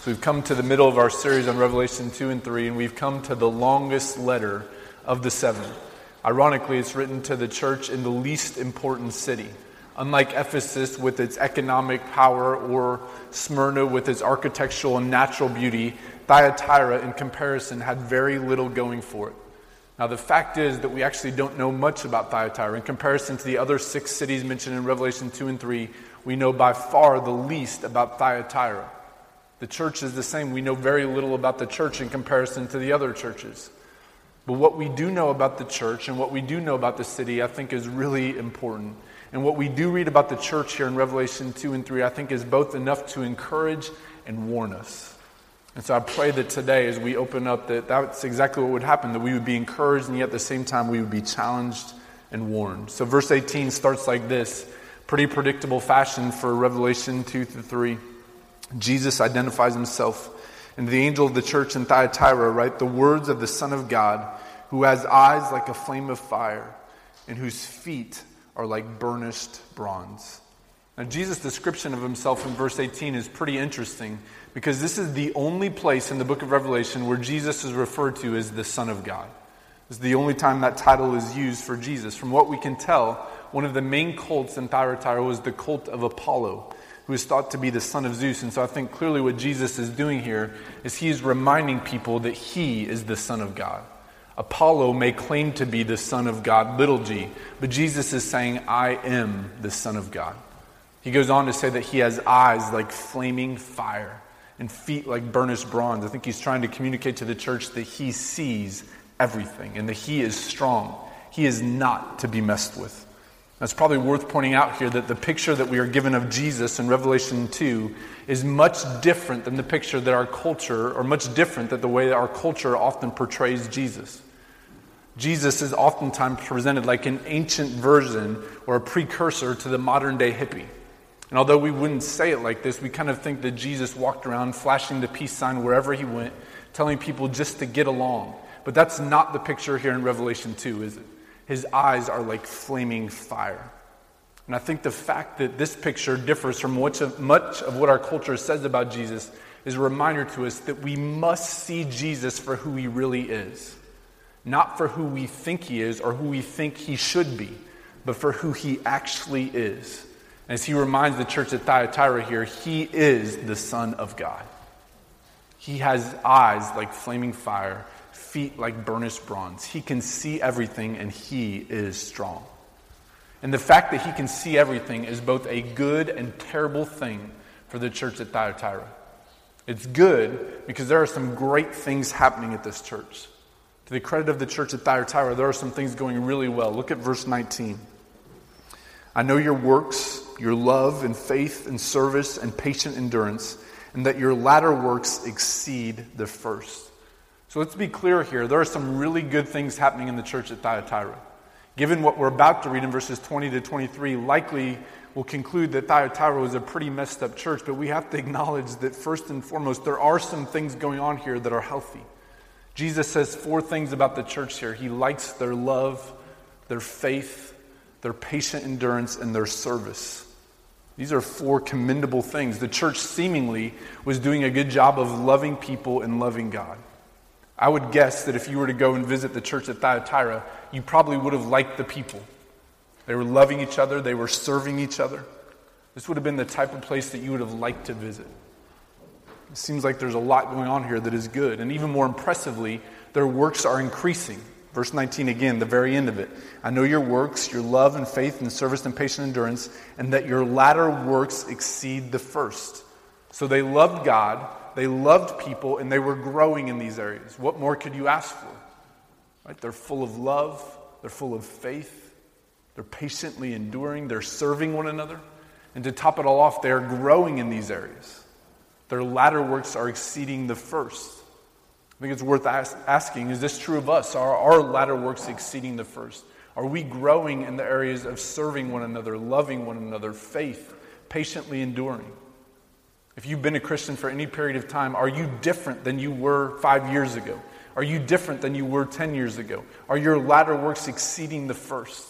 So we've come to the middle of our series on Revelation 2 and 3, and we've come to the longest letter of the seven. Ironically, it's written to the church in the least important city. Unlike Ephesus with its economic power or Smyrna with its architectural and natural beauty, Thyatira, in comparison, had very little going for it. Now, the fact is that we actually don't know much about Thyatira. In comparison to the other six cities mentioned in Revelation 2 and 3, we know by far the least about Thyatira. The church is the same. We know very little about the church in comparison to the other churches. But what we do know about the church and what we do know about the city, I think, is really important. And what we do read about the church here in Revelation 2 and 3, I think, is both enough to encourage and warn us. And so I pray that today, as we open up, that that's exactly what would happen, that we would be encouraged, and yet at the same time, we would be challenged and warned. So verse 18 starts like this pretty predictable fashion for Revelation 2 through 3. Jesus identifies himself. And the angel of the church in Thyatira write the words of the Son of God, who has eyes like a flame of fire, and whose feet are like burnished bronze. Now, Jesus' description of himself in verse 18 is pretty interesting because this is the only place in the book of Revelation where Jesus is referred to as the Son of God. This is the only time that title is used for Jesus. From what we can tell, one of the main cults in Thyatira was the cult of Apollo, who is thought to be the son of Zeus. And so I think clearly what Jesus is doing here is he is reminding people that he is the Son of God. Apollo may claim to be the Son of God, little g, but Jesus is saying, I am the Son of God. He goes on to say that he has eyes like flaming fire and feet like burnished bronze. I think he's trying to communicate to the church that he sees everything and that he is strong. He is not to be messed with. It's probably worth pointing out here that the picture that we are given of Jesus in Revelation 2 is much different than the picture that our culture, or much different than the way that our culture often portrays Jesus. Jesus is oftentimes presented like an ancient version or a precursor to the modern day hippie. And although we wouldn't say it like this, we kind of think that Jesus walked around flashing the peace sign wherever he went, telling people just to get along. But that's not the picture here in Revelation 2, is it? His eyes are like flaming fire. And I think the fact that this picture differs from much of, much of what our culture says about Jesus is a reminder to us that we must see Jesus for who he really is. Not for who we think he is or who we think he should be, but for who he actually is. As he reminds the church at Thyatira here, he is the Son of God. He has eyes like flaming fire, feet like burnished bronze. He can see everything, and he is strong. And the fact that he can see everything is both a good and terrible thing for the church at Thyatira. It's good because there are some great things happening at this church. To the credit of the church at Thyatira, there are some things going really well. Look at verse 19. I know your works your love and faith and service and patient endurance, and that your latter works exceed the first. So let's be clear here. There are some really good things happening in the church at Thyatira. Given what we're about to read in verses 20 to 23, likely we'll conclude that Thyatira was a pretty messed up church, but we have to acknowledge that first and foremost, there are some things going on here that are healthy. Jesus says four things about the church here. He likes their love, their faith, their patient endurance, and their service. These are four commendable things. The church seemingly was doing a good job of loving people and loving God. I would guess that if you were to go and visit the church at Thyatira, you probably would have liked the people. They were loving each other, they were serving each other. This would have been the type of place that you would have liked to visit. It seems like there's a lot going on here that is good. And even more impressively, their works are increasing. Verse 19 again, the very end of it. I know your works, your love and faith and service and patient endurance, and that your latter works exceed the first. So they loved God, they loved people, and they were growing in these areas. What more could you ask for? Right? They're full of love, they're full of faith, they're patiently enduring, they're serving one another. And to top it all off, they're growing in these areas. Their latter works are exceeding the first. I think it's worth ask, asking is this true of us? Are our latter works exceeding the first? Are we growing in the areas of serving one another, loving one another, faith, patiently enduring? If you've been a Christian for any period of time, are you different than you were five years ago? Are you different than you were 10 years ago? Are your latter works exceeding the first?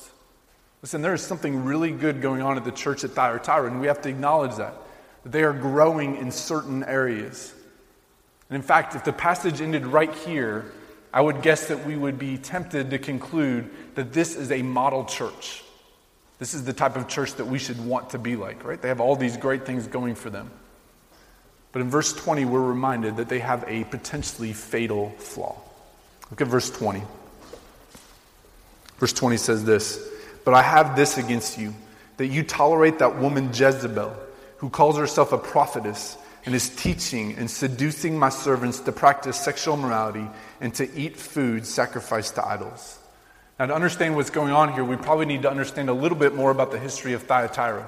Listen, there is something really good going on at the church at Thyatira, and we have to acknowledge that. That they are growing in certain areas. And in fact, if the passage ended right here, I would guess that we would be tempted to conclude that this is a model church. This is the type of church that we should want to be like, right? They have all these great things going for them. But in verse 20, we're reminded that they have a potentially fatal flaw. Look at verse 20. Verse 20 says this But I have this against you, that you tolerate that woman Jezebel, who calls herself a prophetess and is teaching and seducing my servants to practice sexual morality and to eat food sacrificed to idols. Now, to understand what's going on here, we probably need to understand a little bit more about the history of Thyatira.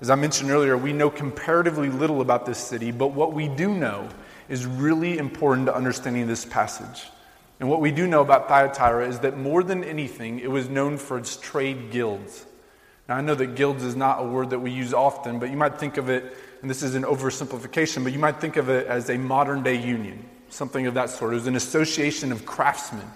As I mentioned earlier, we know comparatively little about this city, but what we do know is really important to understanding this passage. And what we do know about Thyatira is that more than anything, it was known for its trade guilds. Now, I know that guilds is not a word that we use often, but you might think of it, and this is an oversimplification, but you might think of it as a modern day union, something of that sort. It was an association of craftsmen.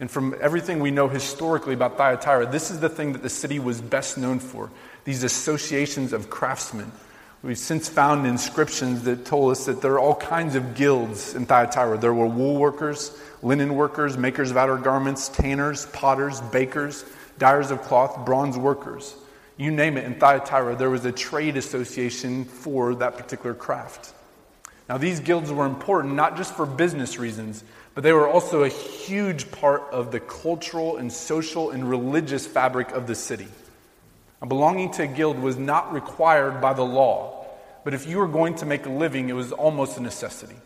And from everything we know historically about Thyatira, this is the thing that the city was best known for these associations of craftsmen. We've since found inscriptions that told us that there are all kinds of guilds in Thyatira. There were wool workers, linen workers, makers of outer garments, tanners, potters, bakers, dyers of cloth, bronze workers. You name it, in Thyatira, there was a trade association for that particular craft. Now, these guilds were important not just for business reasons, but they were also a huge part of the cultural and social and religious fabric of the city. Belonging to a guild was not required by the law, but if you were going to make a living, it was almost a necessity.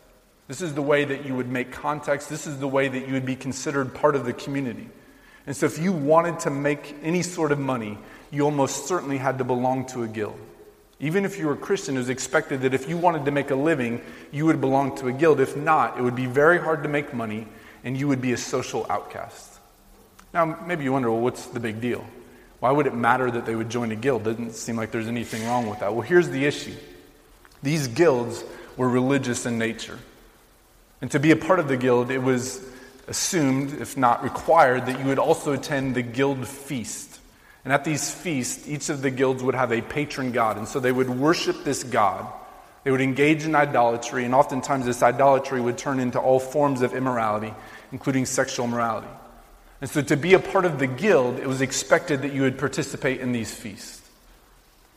This is the way that you would make contacts. This is the way that you would be considered part of the community. And so, if you wanted to make any sort of money, you almost certainly had to belong to a guild. Even if you were a Christian, it was expected that if you wanted to make a living, you would belong to a guild. If not, it would be very hard to make money and you would be a social outcast. Now, maybe you wonder, well, what's the big deal? Why would it matter that they would join a guild? Doesn't seem like there's anything wrong with that. Well, here's the issue these guilds were religious in nature. And to be a part of the guild, it was assumed, if not required, that you would also attend the guild feast. And at these feasts, each of the guilds would have a patron god. And so they would worship this god. They would engage in idolatry, and oftentimes this idolatry would turn into all forms of immorality, including sexual morality. And so, to be a part of the guild, it was expected that you would participate in these feasts.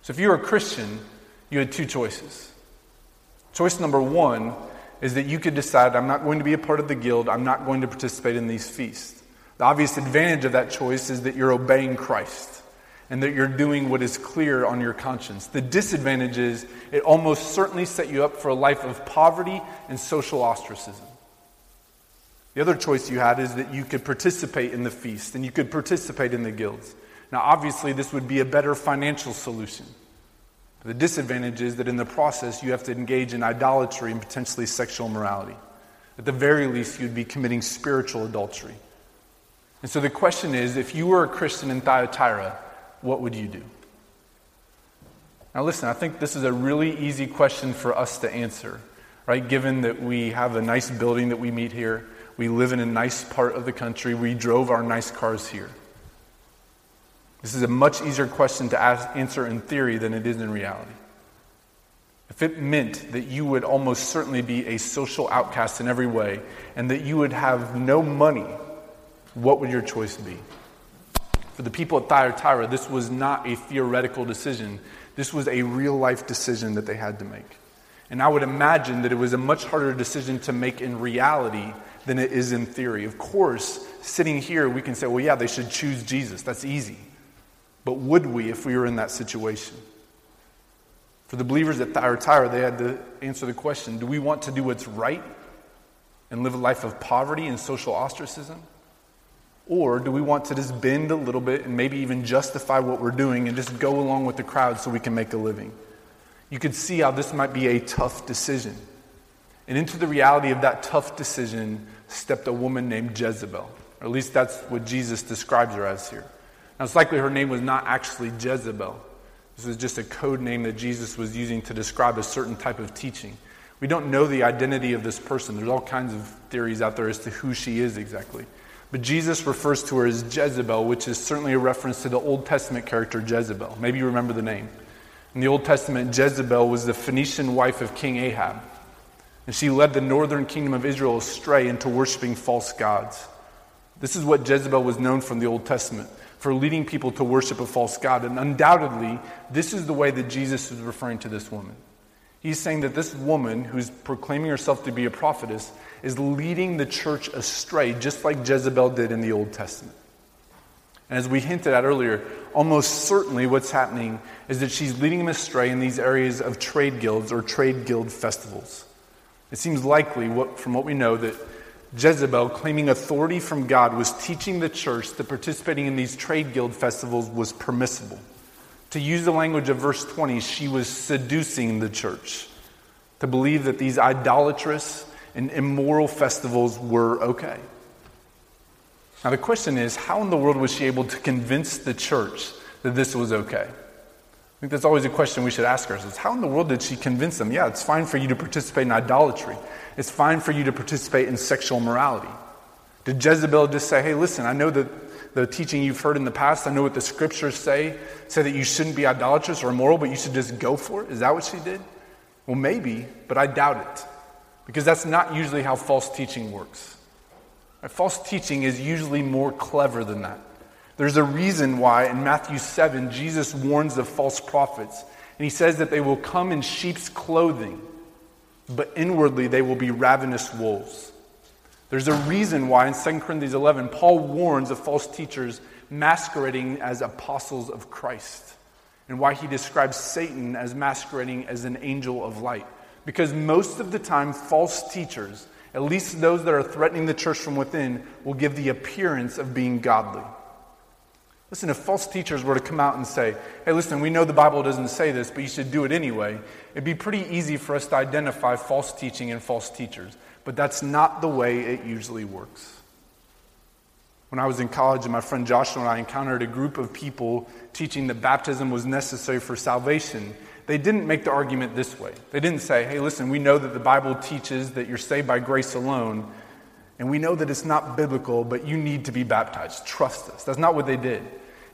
So, if you were a Christian, you had two choices. Choice number one is that you could decide, I'm not going to be a part of the guild, I'm not going to participate in these feasts. The obvious advantage of that choice is that you're obeying Christ and that you're doing what is clear on your conscience. The disadvantage is it almost certainly set you up for a life of poverty and social ostracism. The other choice you had is that you could participate in the feast and you could participate in the guilds. Now, obviously, this would be a better financial solution. The disadvantage is that in the process, you have to engage in idolatry and potentially sexual morality. At the very least, you'd be committing spiritual adultery. And so the question is if you were a Christian in Thyatira, what would you do? Now, listen, I think this is a really easy question for us to answer, right? Given that we have a nice building that we meet here, we live in a nice part of the country. We drove our nice cars here. This is a much easier question to ask, answer in theory than it is in reality. If it meant that you would almost certainly be a social outcast in every way and that you would have no money, what would your choice be? For the people at Thyatira, this was not a theoretical decision. This was a real life decision that they had to make. And I would imagine that it was a much harder decision to make in reality than it is in theory. Of course, sitting here, we can say, well, yeah, they should choose Jesus. That's easy. But would we if we were in that situation? For the believers at Thyatira, they had to answer the question do we want to do what's right and live a life of poverty and social ostracism? Or do we want to just bend a little bit and maybe even justify what we're doing and just go along with the crowd so we can make a living? You could see how this might be a tough decision. And into the reality of that tough decision stepped a woman named Jezebel. Or at least that's what Jesus describes her as here. Now, it's likely her name was not actually Jezebel. This is just a code name that Jesus was using to describe a certain type of teaching. We don't know the identity of this person. There's all kinds of theories out there as to who she is exactly. But Jesus refers to her as Jezebel, which is certainly a reference to the Old Testament character Jezebel. Maybe you remember the name. In the Old Testament, Jezebel was the Phoenician wife of King Ahab. And she led the northern kingdom of Israel astray into worshiping false gods. This is what Jezebel was known from the Old Testament for leading people to worship a false God. And undoubtedly, this is the way that Jesus is referring to this woman. He's saying that this woman, who's proclaiming herself to be a prophetess, is leading the church astray, just like Jezebel did in the Old Testament. And as we hinted at earlier, almost certainly what's happening is that she's leading them astray in these areas of trade guilds or trade guild festivals. It seems likely, what, from what we know, that Jezebel, claiming authority from God, was teaching the church that participating in these trade guild festivals was permissible. To use the language of verse 20, she was seducing the church to believe that these idolatrous and immoral festivals were okay. Now, the question is how in the world was she able to convince the church that this was okay? I think that's always a question we should ask ourselves. How in the world did she convince them? Yeah, it's fine for you to participate in idolatry. It's fine for you to participate in sexual morality. Did Jezebel just say, hey, listen, I know that the teaching you've heard in the past, I know what the scriptures say, say that you shouldn't be idolatrous or immoral, but you should just go for it? Is that what she did? Well, maybe, but I doubt it. Because that's not usually how false teaching works. False teaching is usually more clever than that. There's a reason why in Matthew 7, Jesus warns of false prophets. And he says that they will come in sheep's clothing, but inwardly they will be ravenous wolves. There's a reason why in 2 Corinthians 11, Paul warns of false teachers masquerading as apostles of Christ, and why he describes Satan as masquerading as an angel of light. Because most of the time, false teachers, at least those that are threatening the church from within, will give the appearance of being godly. Listen, if false teachers were to come out and say, hey, listen, we know the Bible doesn't say this, but you should do it anyway, it'd be pretty easy for us to identify false teaching and false teachers. But that's not the way it usually works. When I was in college, and my friend Joshua and I encountered a group of people teaching that baptism was necessary for salvation, they didn't make the argument this way. They didn't say, hey, listen, we know that the Bible teaches that you're saved by grace alone, and we know that it's not biblical, but you need to be baptized. Trust us. That's not what they did.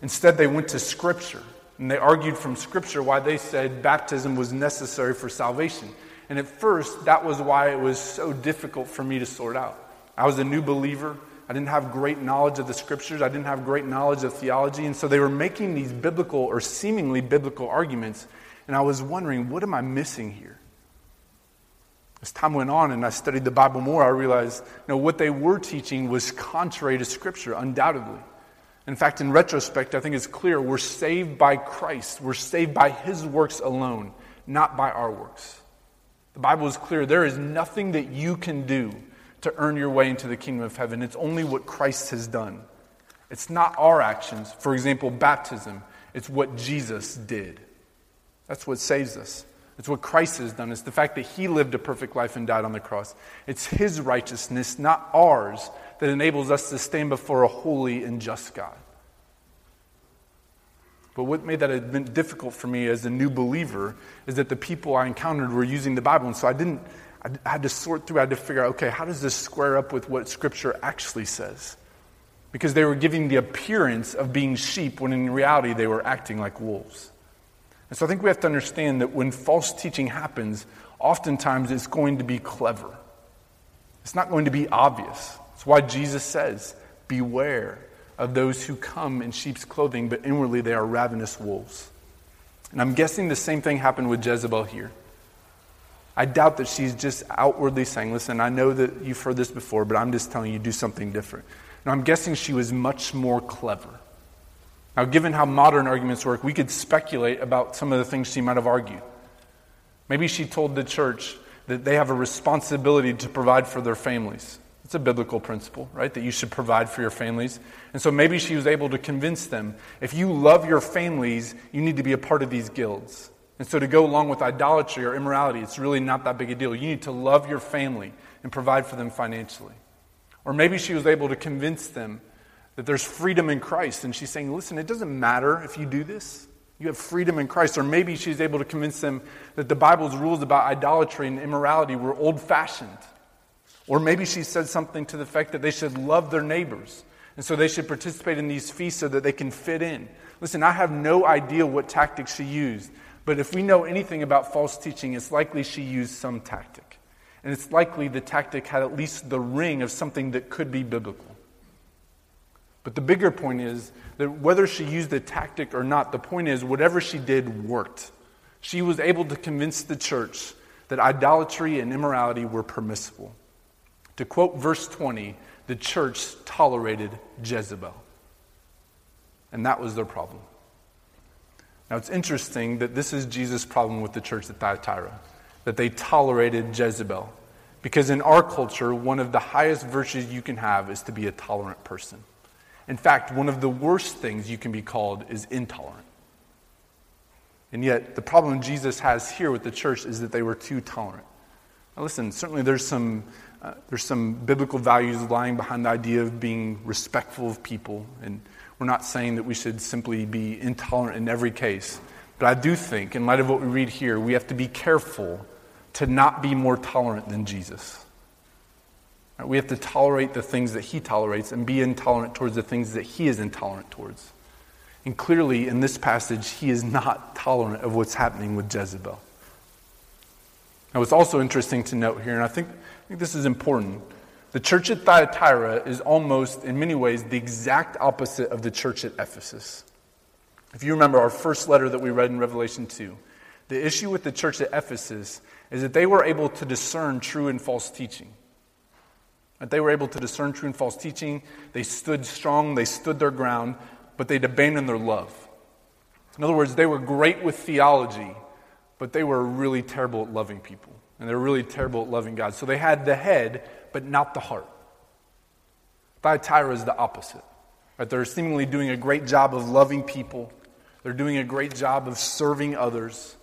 Instead, they went to Scripture and they argued from Scripture why they said baptism was necessary for salvation. And at first, that was why it was so difficult for me to sort out. I was a new believer. I didn't have great knowledge of the Scriptures, I didn't have great knowledge of theology. And so they were making these biblical or seemingly biblical arguments. And I was wondering, what am I missing here? As time went on and I studied the Bible more, I realized you know, what they were teaching was contrary to Scripture, undoubtedly. In fact, in retrospect, I think it's clear we're saved by Christ. We're saved by His works alone, not by our works. The Bible is clear there is nothing that you can do to earn your way into the kingdom of heaven. It's only what Christ has done. It's not our actions. For example, baptism, it's what Jesus did. That's what saves us. It's what Christ has done. It's the fact that he lived a perfect life and died on the cross. It's his righteousness, not ours, that enables us to stand before a holy and just God. But what made that a bit difficult for me as a new believer is that the people I encountered were using the Bible. And so I didn't, I had to sort through, I had to figure out, okay, how does this square up with what Scripture actually says? Because they were giving the appearance of being sheep when in reality they were acting like wolves. And so I think we have to understand that when false teaching happens, oftentimes it's going to be clever. It's not going to be obvious. That's why Jesus says, Beware of those who come in sheep's clothing, but inwardly they are ravenous wolves. And I'm guessing the same thing happened with Jezebel here. I doubt that she's just outwardly saying, Listen, I know that you've heard this before, but I'm just telling you, do something different. Now, I'm guessing she was much more clever. Now, given how modern arguments work, we could speculate about some of the things she might have argued. Maybe she told the church that they have a responsibility to provide for their families. It's a biblical principle, right? That you should provide for your families. And so maybe she was able to convince them if you love your families, you need to be a part of these guilds. And so to go along with idolatry or immorality, it's really not that big a deal. You need to love your family and provide for them financially. Or maybe she was able to convince them that there's freedom in Christ. And she's saying, listen, it doesn't matter if you do this. You have freedom in Christ. Or maybe she's able to convince them that the Bible's rules about idolatry and immorality were old fashioned. Or maybe she said something to the effect that they should love their neighbors. And so they should participate in these feasts so that they can fit in. Listen, I have no idea what tactics she used. But if we know anything about false teaching, it's likely she used some tactic. And it's likely the tactic had at least the ring of something that could be biblical. But the bigger point is that whether she used the tactic or not, the point is whatever she did worked. She was able to convince the church that idolatry and immorality were permissible. To quote verse 20, the church tolerated Jezebel. And that was their problem. Now it's interesting that this is Jesus' problem with the church at Thyatira, that they tolerated Jezebel. Because in our culture, one of the highest virtues you can have is to be a tolerant person. In fact, one of the worst things you can be called is intolerant. And yet, the problem Jesus has here with the church is that they were too tolerant. Now, listen, certainly there's some, uh, there's some biblical values lying behind the idea of being respectful of people. And we're not saying that we should simply be intolerant in every case. But I do think, in light of what we read here, we have to be careful to not be more tolerant than Jesus. We have to tolerate the things that he tolerates and be intolerant towards the things that he is intolerant towards. And clearly, in this passage, he is not tolerant of what's happening with Jezebel. Now, what's also interesting to note here, and I think, I think this is important, the church at Thyatira is almost, in many ways, the exact opposite of the church at Ephesus. If you remember our first letter that we read in Revelation 2, the issue with the church at Ephesus is that they were able to discern true and false teaching. That they were able to discern true and false teaching. They stood strong, they stood their ground, but they'd abandoned their love. In other words, they were great with theology, but they were really terrible at loving people. And they were really terrible at loving God. So they had the head, but not the heart. Thyatira is the opposite. Right? They're seemingly doing a great job of loving people, they're doing a great job of serving others,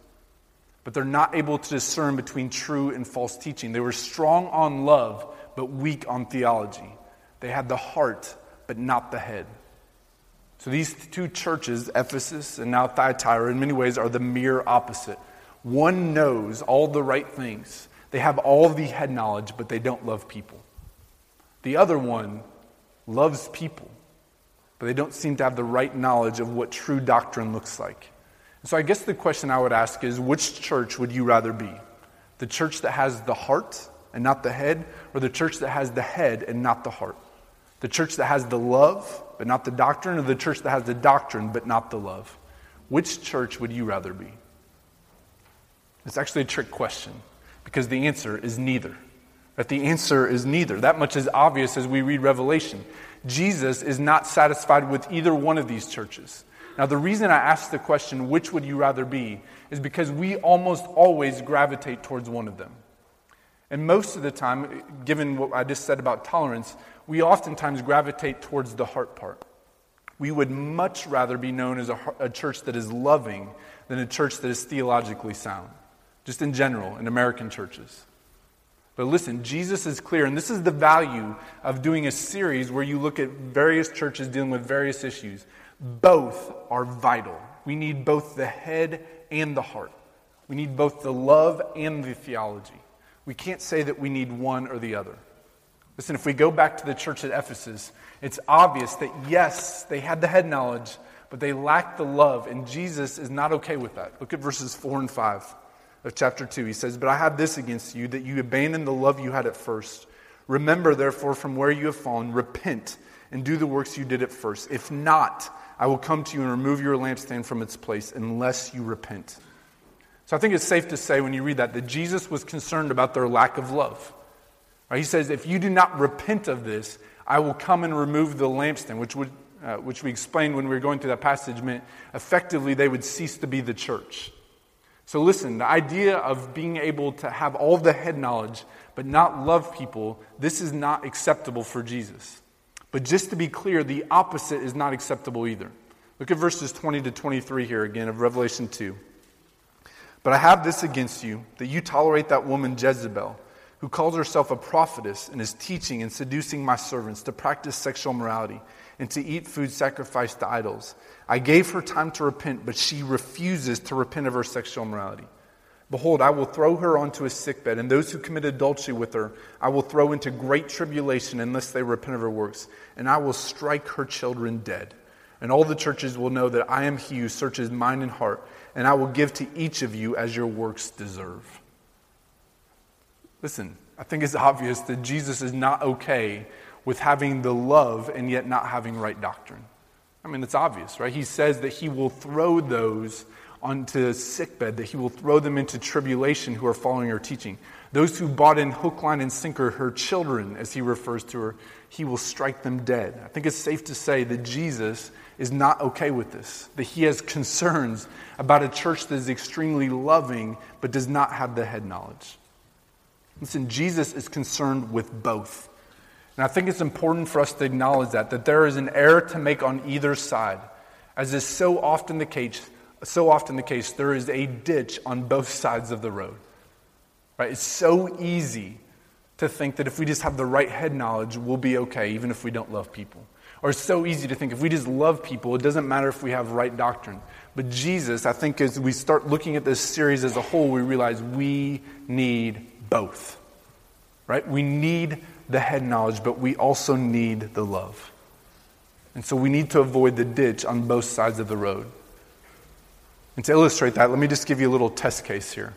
but they're not able to discern between true and false teaching. They were strong on love, but weak on theology. They had the heart, but not the head. So these two churches, Ephesus and now Thyatira, in many ways are the mere opposite. One knows all the right things, they have all the head knowledge, but they don't love people. The other one loves people, but they don't seem to have the right knowledge of what true doctrine looks like. so I guess the question I would ask is which church would you rather be? The church that has the heart and not the head, or the church that has the head and not the heart? The church that has the love but not the doctrine, or the church that has the doctrine but not the love? Which church would you rather be? It's actually a trick question because the answer is neither. That the answer is neither. That much is obvious as we read Revelation. Jesus is not satisfied with either one of these churches. Now, the reason I ask the question, which would you rather be, is because we almost always gravitate towards one of them. And most of the time, given what I just said about tolerance, we oftentimes gravitate towards the heart part. We would much rather be known as a, a, church that is loving than a church that is theologically sound, just in general, in American churches. But listen, Jesus is clear, and this is the value of doing a series where you look at various churches dealing with various issues. Both are vital. We need both the head and the heart, we need both the love and the theology. We can't say that we need one or the other. Listen, if we go back to the church at Ephesus, it's obvious that yes, they had the head knowledge, but they lacked the love, and Jesus is not okay with that. Look at verses 4 and 5 of chapter 2. He says, But I have this against you, that you abandoned the love you had at first. Remember, therefore, from where you have fallen, repent and do the works you did at first. If not, I will come to you and remove your lampstand from its place unless you repent. So I think it's safe to say when you read that that Jesus was concerned about their lack of love. Right? He says, If you do not repent of this, I will come and remove the lampstand, which, would, uh, which we explained when we were going through that passage meant effectively they would cease to be the church. So listen, the idea of being able to have all the head knowledge but not love people, this is not acceptable for Jesus. But just to be clear, the opposite is not acceptable either. Look at verses 20 to 23 here again of Revelation 2. But I have this against you, that you tolerate that woman Jezebel, who calls herself a prophetess and is teaching and seducing my servants to practice sexual morality and to eat food sacrificed to idols. I gave her time to repent, but she refuses to repent of her sexual morality. Behold, I will throw her onto a sickbed, and those who commit adultery with her I will throw into great tribulation unless they repent of her works, and I will strike her children dead. And all the churches will know that I am he who searches mind and heart and I will give to each of you as your works deserve. Listen, I think it's obvious that Jesus is not okay with having the love and yet not having right doctrine. I mean, it's obvious, right? He says that he will throw those onto sickbed, that he will throw them into tribulation who are following her teaching. Those who bought in hook, line, and sinker her children, as he refers to her, he will strike them dead. I think it's safe to say that Jesus is not okay with this, that he has concerns about a church that is extremely loving but does not have the head knowledge. Listen, Jesus is concerned with both. And I think it's important for us to acknowledge that, that there is an error to make on either side. As is so often the case, so often the case, there is a ditch on both sides of the road. Right? It's so easy to think that if we just have the right head knowledge, we'll be okay, even if we don't love people. Or it's so easy to think if we just love people, it doesn't matter if we have right doctrine. But Jesus, I think as we start looking at this series as a whole, we realize we need both. Right? We need the head knowledge, but we also need the love. And so we need to avoid the ditch on both sides of the road. And to illustrate that, let me just give you a little test case here.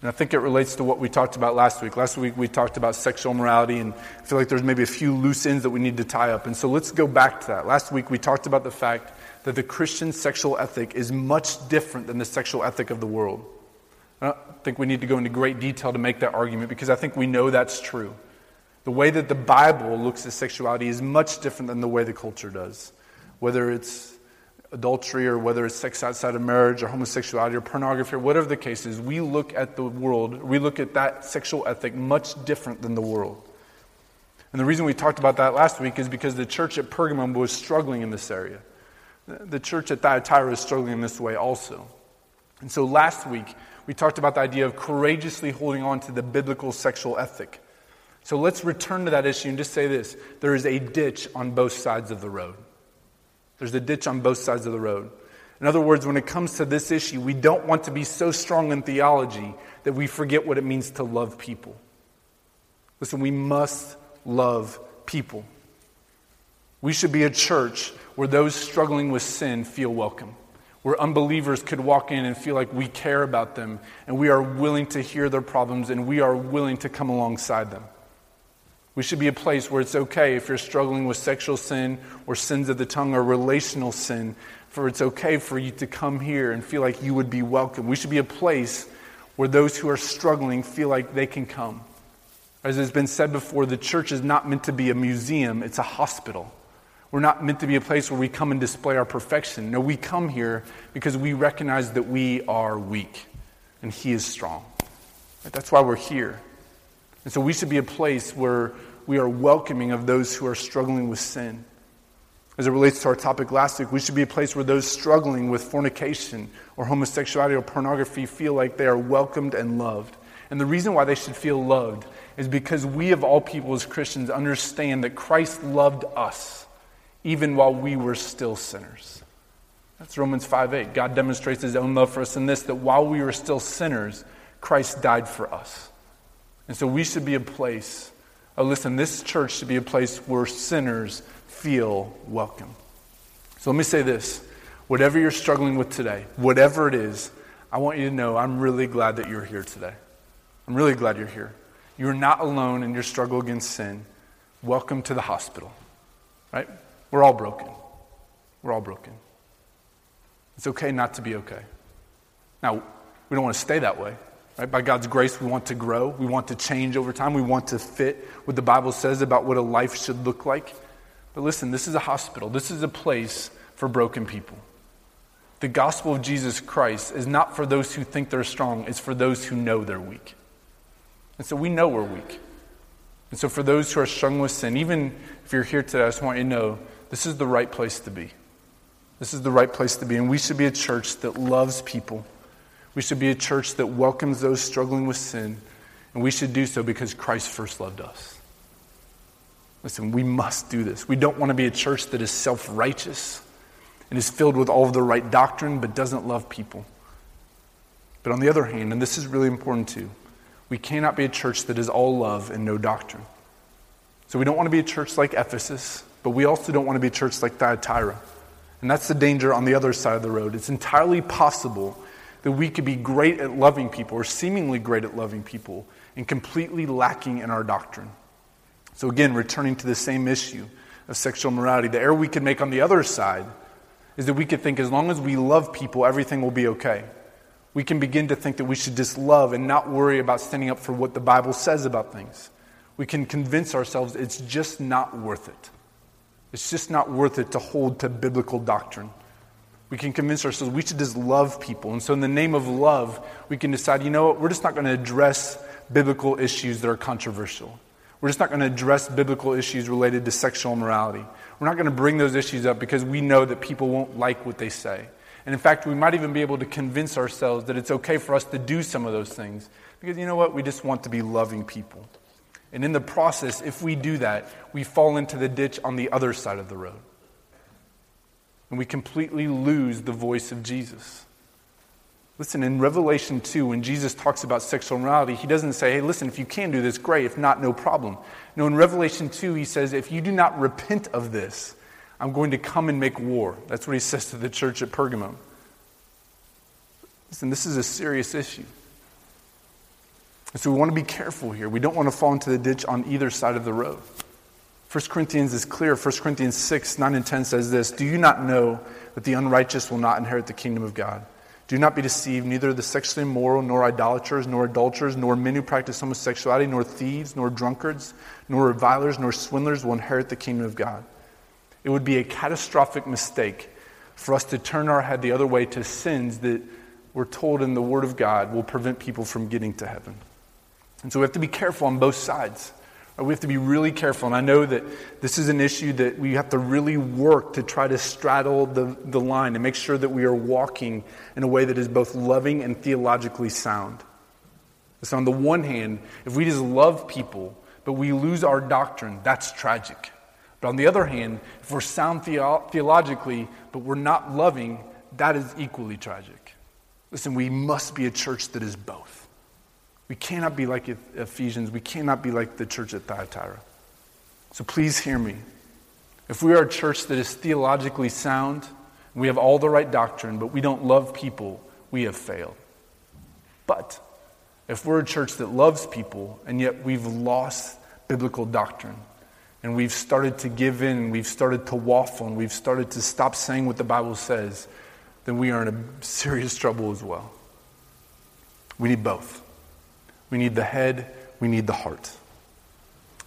And I think it relates to what we talked about last week. Last week we talked about sexual morality, and I feel like there's maybe a few loose ends that we need to tie up. And so let's go back to that. Last week we talked about the fact that the Christian sexual ethic is much different than the sexual ethic of the world. I don't think we need to go into great detail to make that argument because I think we know that's true. The way that the Bible looks at sexuality is much different than the way the culture does. Whether it's adultery or whether it's sex outside of marriage or homosexuality or pornography or whatever the case is, we look at the world, we look at that sexual ethic much different than the world. And the reason we talked about that last week is because the church at Pergamum was struggling in this area. The church at Thyatira is struggling in this way also. And so last week, we talked about the idea of courageously holding on to the biblical sexual ethic. So let's return to that issue and just say this there is a ditch on both sides of the road. There's a ditch on both sides of the road. In other words, when it comes to this issue, we don't want to be so strong in theology that we forget what it means to love people. Listen, we must love people. We should be a church where those struggling with sin feel welcome, where unbelievers could walk in and feel like we care about them and we are willing to hear their problems and we are willing to come alongside them. We should be a place where it's okay if you're struggling with sexual sin or sins of the tongue or relational sin, for it's okay for you to come here and feel like you would be welcome. We should be a place where those who are struggling feel like they can come. As has been said before, the church is not meant to be a museum, it's a hospital. We're not meant to be a place where we come and display our perfection. No, we come here because we recognize that we are weak and He is strong. That's why we're here. And so we should be a place where we are welcoming of those who are struggling with sin. As it relates to our topic last week, we should be a place where those struggling with fornication or homosexuality or pornography feel like they are welcomed and loved. And the reason why they should feel loved is because we, of all people as Christians, understand that Christ loved us even while we were still sinners. That's Romans 5 8. God demonstrates his own love for us in this that while we were still sinners, Christ died for us. And so we should be a place, oh, listen, this church should be a place where sinners feel welcome. So let me say this whatever you're struggling with today, whatever it is, I want you to know I'm really glad that you're here today. I'm really glad you're here. You're not alone in your struggle against sin. Welcome to the hospital, right? We're all broken. We're all broken. It's okay not to be okay. Now, we don't want to stay that way. Right? By God's grace, we want to grow. We want to change over time. We want to fit what the Bible says about what a life should look like. But listen, this is a hospital, this is a place for broken people. The gospel of Jesus Christ is not for those who think they're strong, it's for those who know they're weak. And so we know we're weak. And so for those who are struggling with sin, even if you're here today, I just want you to know this is the right place to be. This is the right place to be. And we should be a church that loves people we should be a church that welcomes those struggling with sin, and we should do so because Christ first loved us. Listen, we must do this. We don't want to be a church that is self righteous and is filled with all of the right doctrine but doesn't love people. But on the other hand, and this is really important too, we cannot be a church that is all love and no doctrine. So we don't want to be a church like Ephesus, but we also don't want to be a church like Thyatira. And that's the danger on the other side of the road. It's entirely possible that we could be great at loving people or seemingly great at loving people and completely lacking in our doctrine. So, again, returning to the same issue of sexual morality, the error we could make on the other side is that we could think as long as we love people, everything will be okay. We can begin to think that we should just love and not worry about standing up for what the Bible says about things. We can convince ourselves it's just not worth it. It's just not worth it to hold to biblical doctrine. We can convince ourselves we should just love people. And so, in the name of love, we can decide, you know what, we're just not going to address biblical issues that are controversial. We're just not going to address biblical issues related to sexual morality. We're not going to bring those issues up because we know that people won't like what they say. And in fact, we might even be able to convince ourselves that it's okay for us to do some of those things because you know what? We just want to be loving people. And in the process, if we do that, we fall into the ditch on the other side of the road. And we completely lose the voice of Jesus. Listen, in Revelation 2, when Jesus talks about sexual morality, he doesn't say, hey, listen, if you can do this, great. If not, no problem. No, in Revelation 2, he says, if you do not repent of this, I'm going to come and make war. That's what he says to the church at Pergamum. Listen, this is a serious issue. And so we want to be careful here. We don't want to fall into the ditch on either side of the road. 1 Corinthians is clear. 1 Corinthians 6, 9, and 10 says this Do you not know that the unrighteous will not inherit the kingdom of God? Do not be deceived, neither the sexually immoral, nor idolaters, nor adulterers, nor men who practice homosexuality, nor thieves, nor drunkards, nor revilers, nor swindlers will inherit the kingdom of God. It would be a catastrophic mistake for us to turn our head the other way to sins that we're told in the Word of God will prevent people from getting to heaven. And so we have to be careful on both sides. We have to be really careful. And I know that this is an issue that we have to really work to try to straddle the, the line and make sure that we are walking in a way that is both loving and theologically sound. So, on the one hand, if we just love people, but we lose our doctrine, that's tragic. But on the other hand, if we're sound theo- theologically, but we're not loving, that is equally tragic. Listen, we must be a church that is both. We cannot be like Ephesians. We cannot be like the church at Thyatira. So please hear me. If we are a church that is theologically sound, we have all the right doctrine, but we don't love people, we have failed. But if we're a church that loves people and yet we've lost biblical doctrine, and we've started to give in, we've started to waffle, and we've started to stop saying what the Bible says, then we are in a serious trouble as well. We need both. We need the head, we need the heart.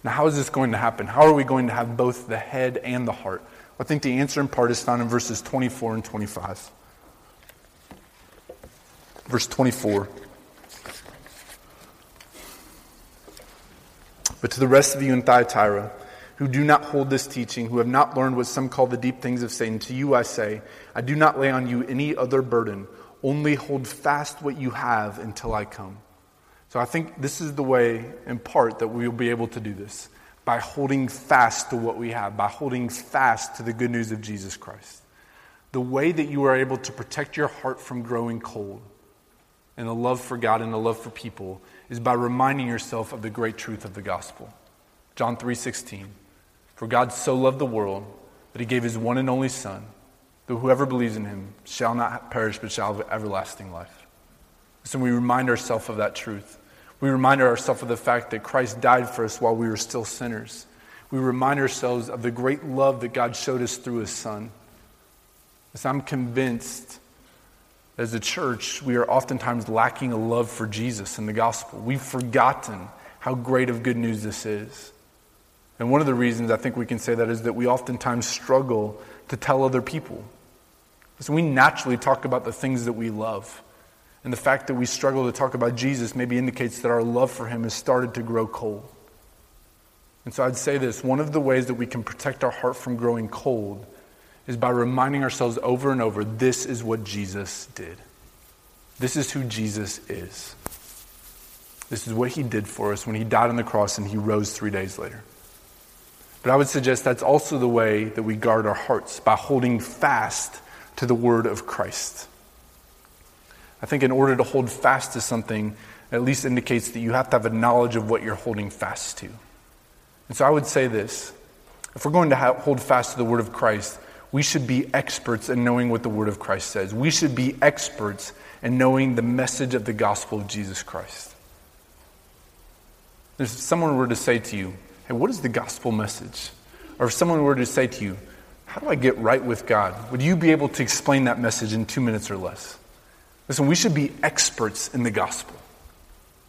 Now, how is this going to happen? How are we going to have both the head and the heart? I think the answer in part is found in verses 24 and 25. Verse 24. But to the rest of you in Thyatira, who do not hold this teaching, who have not learned what some call the deep things of Satan, to you I say, I do not lay on you any other burden, only hold fast what you have until I come. So I think this is the way, in part, that we will be able to do this by holding fast to what we have, by holding fast to the good news of Jesus Christ. The way that you are able to protect your heart from growing cold and a love for God and a love for people is by reminding yourself of the great truth of the gospel. John 3:16. For God so loved the world that he gave his one and only son, that whoever believes in him shall not perish but shall have everlasting life. So we remind ourselves of that truth. We remind ourselves of the fact that Christ died for us while we were still sinners. We remind ourselves of the great love that God showed us through His Son. As I'm convinced, as a church, we are oftentimes lacking a love for Jesus and the gospel. We've forgotten how great of good news this is. And one of the reasons I think we can say that is that we oftentimes struggle to tell other people. So we naturally talk about the things that we love. And the fact that we struggle to talk about Jesus maybe indicates that our love for him has started to grow cold. And so I'd say this one of the ways that we can protect our heart from growing cold is by reminding ourselves over and over this is what Jesus did. This is who Jesus is. This is what he did for us when he died on the cross and he rose three days later. But I would suggest that's also the way that we guard our hearts by holding fast to the word of Christ. I think in order to hold fast to something, at least indicates that you have to have a knowledge of what you're holding fast to. And so I would say this if we're going to hold fast to the Word of Christ, we should be experts in knowing what the Word of Christ says. We should be experts in knowing the message of the gospel of Jesus Christ. If someone were to say to you, hey, what is the gospel message? Or if someone were to say to you, how do I get right with God? Would you be able to explain that message in two minutes or less? Listen, we should be experts in the gospel.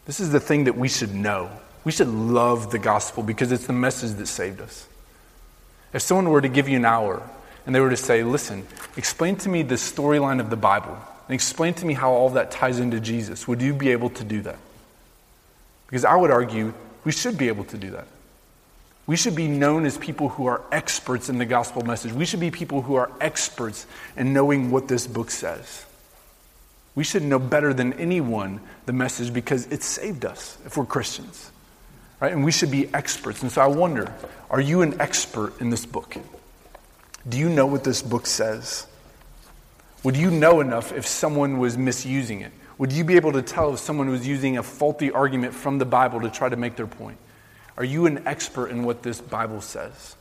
This is the thing that we should know. We should love the gospel because it's the message that saved us. If someone were to give you an hour and they were to say, listen, explain to me the storyline of the Bible and explain to me how all that ties into Jesus, would you be able to do that? Because I would argue we should be able to do that. We should be known as people who are experts in the gospel message. We should be people who are experts in knowing what this book says. We should know better than anyone the message because it saved us if we're Christians. Right? And we should be experts. And so I wonder are you an expert in this book? Do you know what this book says? Would you know enough if someone was misusing it? Would you be able to tell if someone was using a faulty argument from the Bible to try to make their point? Are you an expert in what this Bible says?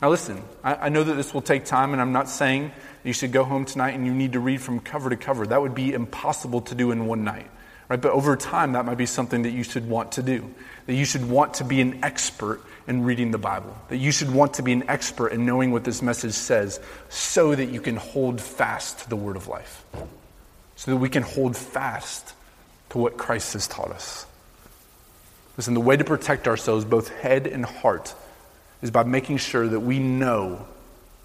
Now, listen, I, I, know that this will take time, and I'm not saying you should go home tonight and you need to read from cover to cover. That would be impossible to do in one night, right? But over time, that might be something that you should want to do. That you should want to be an expert in reading the Bible. That you should want to be an expert in knowing what this message says so that you can hold fast to the word of life so that we can hold fast to what Christ has taught us. Listen, the way to protect ourselves, both head and heart, is by making sure that we know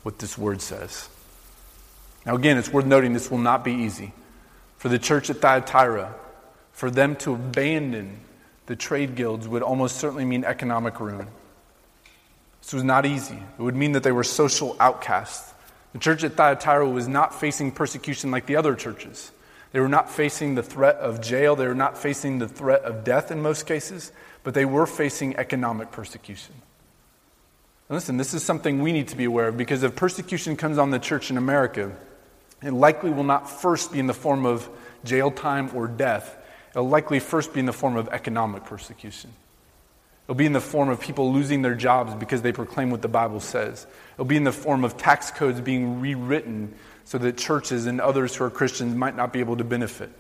what this word says. Now, again, it's worth noting this will not be easy. For the church at Thyatira, for them to abandon the trade guilds would almost certainly mean economic ruin. This was not easy. It would mean that they were social outcasts. The church at Thyatira was not facing persecution like the other churches. They were not facing the threat of jail, they were not facing the threat of death in most cases, but they were facing economic persecution. Listen, this is something we need to be aware of because if persecution comes on the church in America, it likely will not first be in the form of jail time or death. It'll likely first be in the form of economic persecution. It'll be in the form of people losing their jobs because they proclaim what the Bible says. It'll be in the form of tax codes being rewritten so that churches and others who are Christians might not be able to benefit.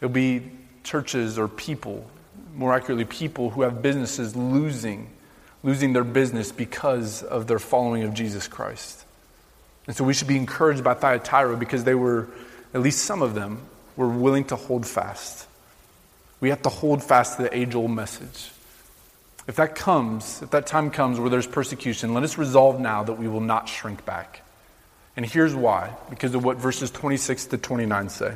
It'll be churches or people, more accurately, people who have businesses losing, losing their business because of their following of Jesus Christ. And so we should be encouraged by Thyatira because they were, at least some of them, were willing to hold fast. We have to hold fast to the age old message. If that comes, if that time comes where there's persecution, let us resolve now that we will not shrink back. And here's why because of what verses 26 to 29 say.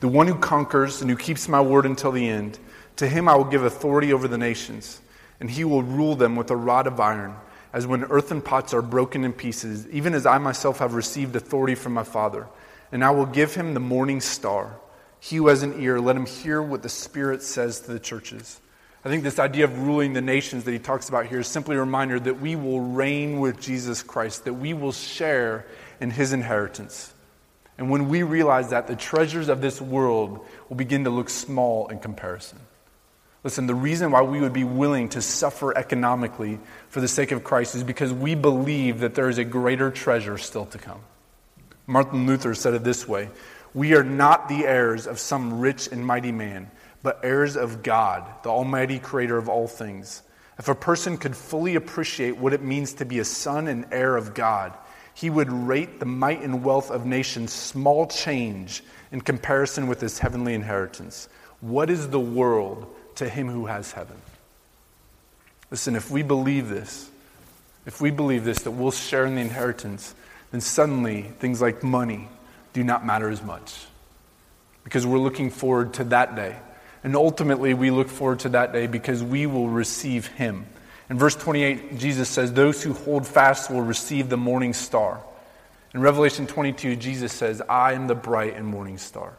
The one who conquers and who keeps my word until the end, to him I will give authority over the nations, and he will rule them with a rod of iron, as when earthen pots are broken in pieces, even as I myself have received authority from my Father. And I will give him the morning star. He who has an ear, let him hear what the Spirit says to the churches. I think this idea of ruling the nations that he talks about here is simply a reminder that we will reign with Jesus Christ, that we will share in his inheritance. And when we realize that, the treasures of this world will begin to look small in comparison. Listen, the reason why we would be willing to suffer economically for the sake of Christ is because we believe that there is a greater treasure still to come. Martin Luther said it this way We are not the heirs of some rich and mighty man but heirs of God, the Almighty Creator of all things. If a person could fully appreciate what it means to be a son and heir of God, he would rate the might and wealth of nations small change in comparison with his heavenly inheritance. What is the world to him who has heaven? Listen, if we believe this, if we believe this, that we'll share in the inheritance, then suddenly things like money do not matter as much. Because we're looking forward to that day and ultimately, we look forward to that day because we will receive him. In verse 28, Jesus says, Those who hold fast will receive the morning star. In Revelation 22, Jesus says, I am the bright and morning star.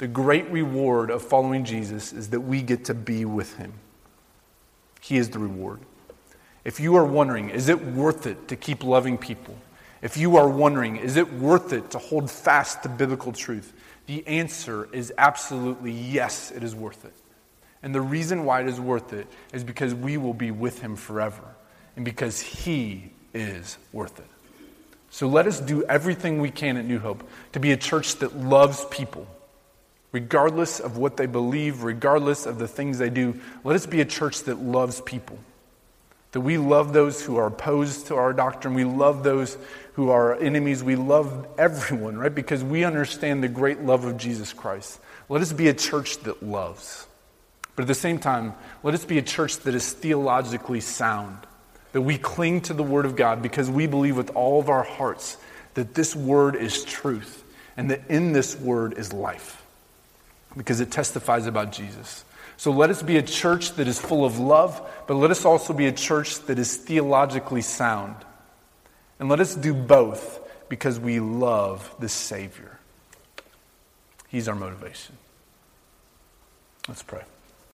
The great reward of following Jesus is that we get to be with him. He is the reward. If you are wondering, is it worth it to keep loving people? If you are wondering, is it worth it to hold fast to biblical truth? The answer is absolutely yes, it is worth it. And the reason why it is worth it is because we will be with him forever and because he is worth it. So let us do everything we can at New Hope to be a church that loves people, regardless of what they believe, regardless of the things they do. Let us be a church that loves people. That we love those who are opposed to our doctrine. We love those who are enemies. We love everyone, right? Because we understand the great love of Jesus Christ. Let us be a church that loves. But at the same time, let us be a church that is theologically sound. That we cling to the Word of God because we believe with all of our hearts that this Word is truth and that in this Word is life because it testifies about Jesus. So let us be a church that is full of love, but let us also be a church that is theologically sound. And let us do both because we love the Savior. He's our motivation. Let's pray.